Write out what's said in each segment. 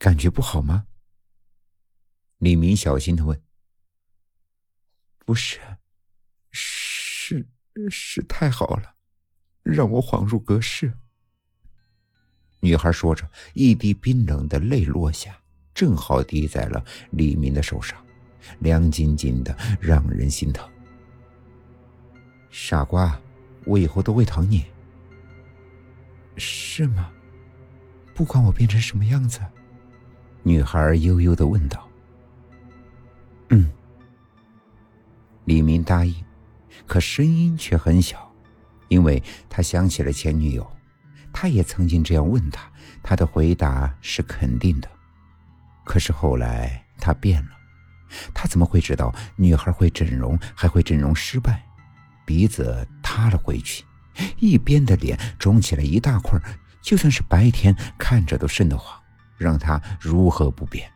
感觉不好吗？李明小心的问。不是，是是太好了，让我恍如隔世。女孩说着，一滴冰冷的泪落下，正好滴在了李明的手上，凉晶晶的，让人心疼。傻瓜，我以后都会疼你。是吗？不管我变成什么样子，女孩悠悠的问道。嗯，李明答应，可声音却很小，因为他想起了前女友，他也曾经这样问他，他的回答是肯定的。可是后来他变了，他怎么会知道女孩会整容，还会整容失败？鼻子塌了回去。一边的脸肿起来一大块，就算是白天看着都瘆得慌，让他如何不变？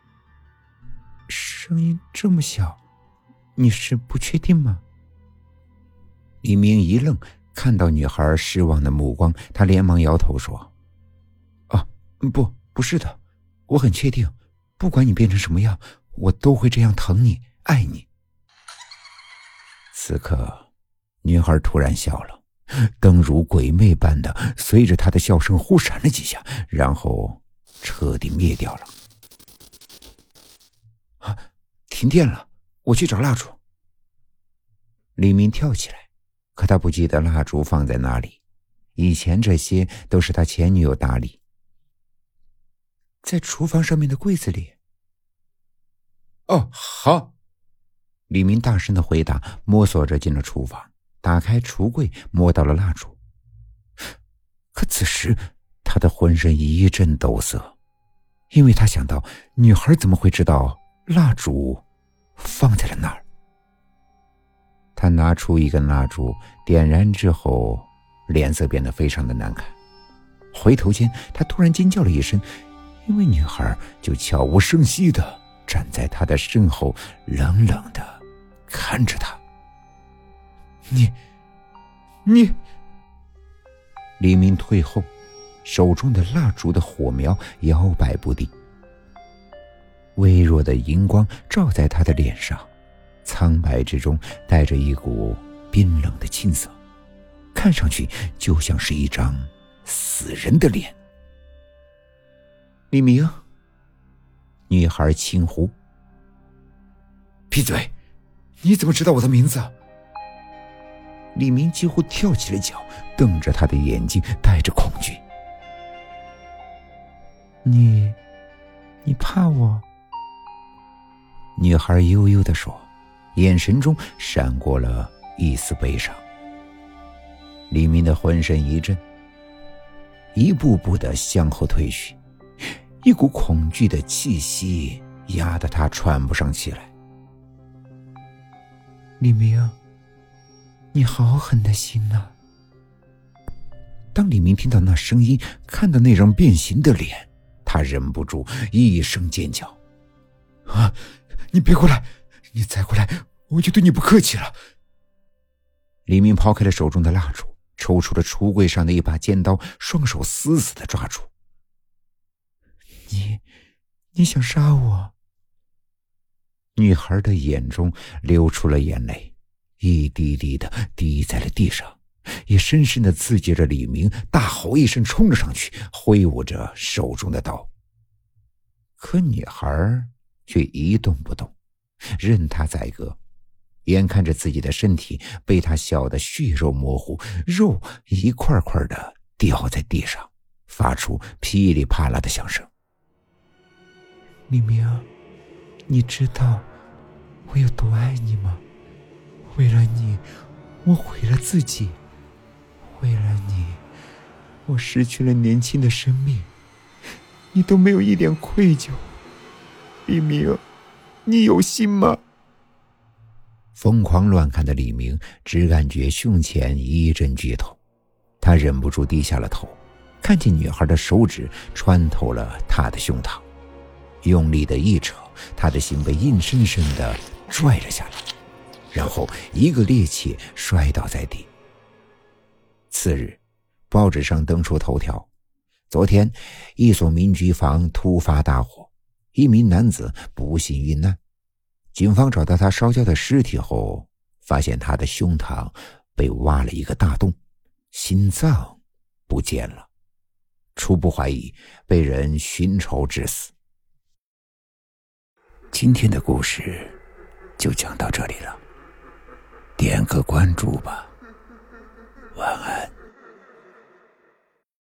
声音这么小，你是不确定吗？李明一愣，看到女孩失望的目光，他连忙摇头说：“啊，不，不是的，我很确定，不管你变成什么样，我都会这样疼你、爱你。”此刻，女孩突然笑了。灯如鬼魅般的随着他的笑声忽闪了几下，然后彻底灭掉了。啊！停电了，我去找蜡烛。李明跳起来，可他不记得蜡烛放在哪里。以前这些都是他前女友打理。在厨房上面的柜子里。哦，好。李明大声的回答，摸索着进了厨房。打开橱柜，摸到了蜡烛。可此时，他的浑身一阵抖瑟，因为他想到女孩怎么会知道蜡烛放在了那儿。他拿出一根蜡烛，点燃之后，脸色变得非常的难看。回头间，他突然尖叫了一声，因为女孩就悄无声息的站在他的身后，冷冷的看着他。你，你。李明退后，手中的蜡烛的火苗摇摆不定，微弱的荧光照在他的脸上，苍白之中带着一股冰冷的青色，看上去就像是一张死人的脸。李明，女孩轻呼：“闭嘴！你怎么知道我的名字？”李明几乎跳起了脚，瞪着他的眼睛，带着恐惧。你，你怕我？女孩悠悠的说，眼神中闪过了一丝悲伤。李明的浑身一震，一步步的向后退去，一股恐惧的气息压得他喘不上气来。李明。你好狠的心呐！当李明听到那声音，看到那张变形的脸，他忍不住一声尖叫：“啊！你别过来！你再过来，我就对你不客气了！”李明抛开了手中的蜡烛，抽出了橱柜上的一把尖刀，双手死死的抓住。你，你想杀我？女孩的眼中流出了眼泪。一滴滴的滴在了地上，也深深的刺激着李明。大吼一声，冲了上去，挥舞着手中的刀。可女孩却一动不动，任他宰割。眼看着自己的身体被他削得血肉模糊，肉一块块的掉在地上，发出噼里啪啦的响声。李明，你知道我有多爱你吗？为了你，我毁了自己；为了你，我失去了年轻的生命。你都没有一点愧疚，李明，你有心吗？疯狂乱看的李明只感觉胸前一阵剧痛，他忍不住低下了头，看见女孩的手指穿透了他的胸膛，用力的一扯，他的心被硬生生的拽了下来。然后一个趔趄摔倒在地。次日，报纸上登出头条：昨天，一所民居房突发大火，一名男子不幸遇难。警方找到他烧焦的尸体后，发现他的胸膛被挖了一个大洞，心脏不见了。初步怀疑被人寻仇致死。今天的故事就讲到这里了，点个关注吧，晚安。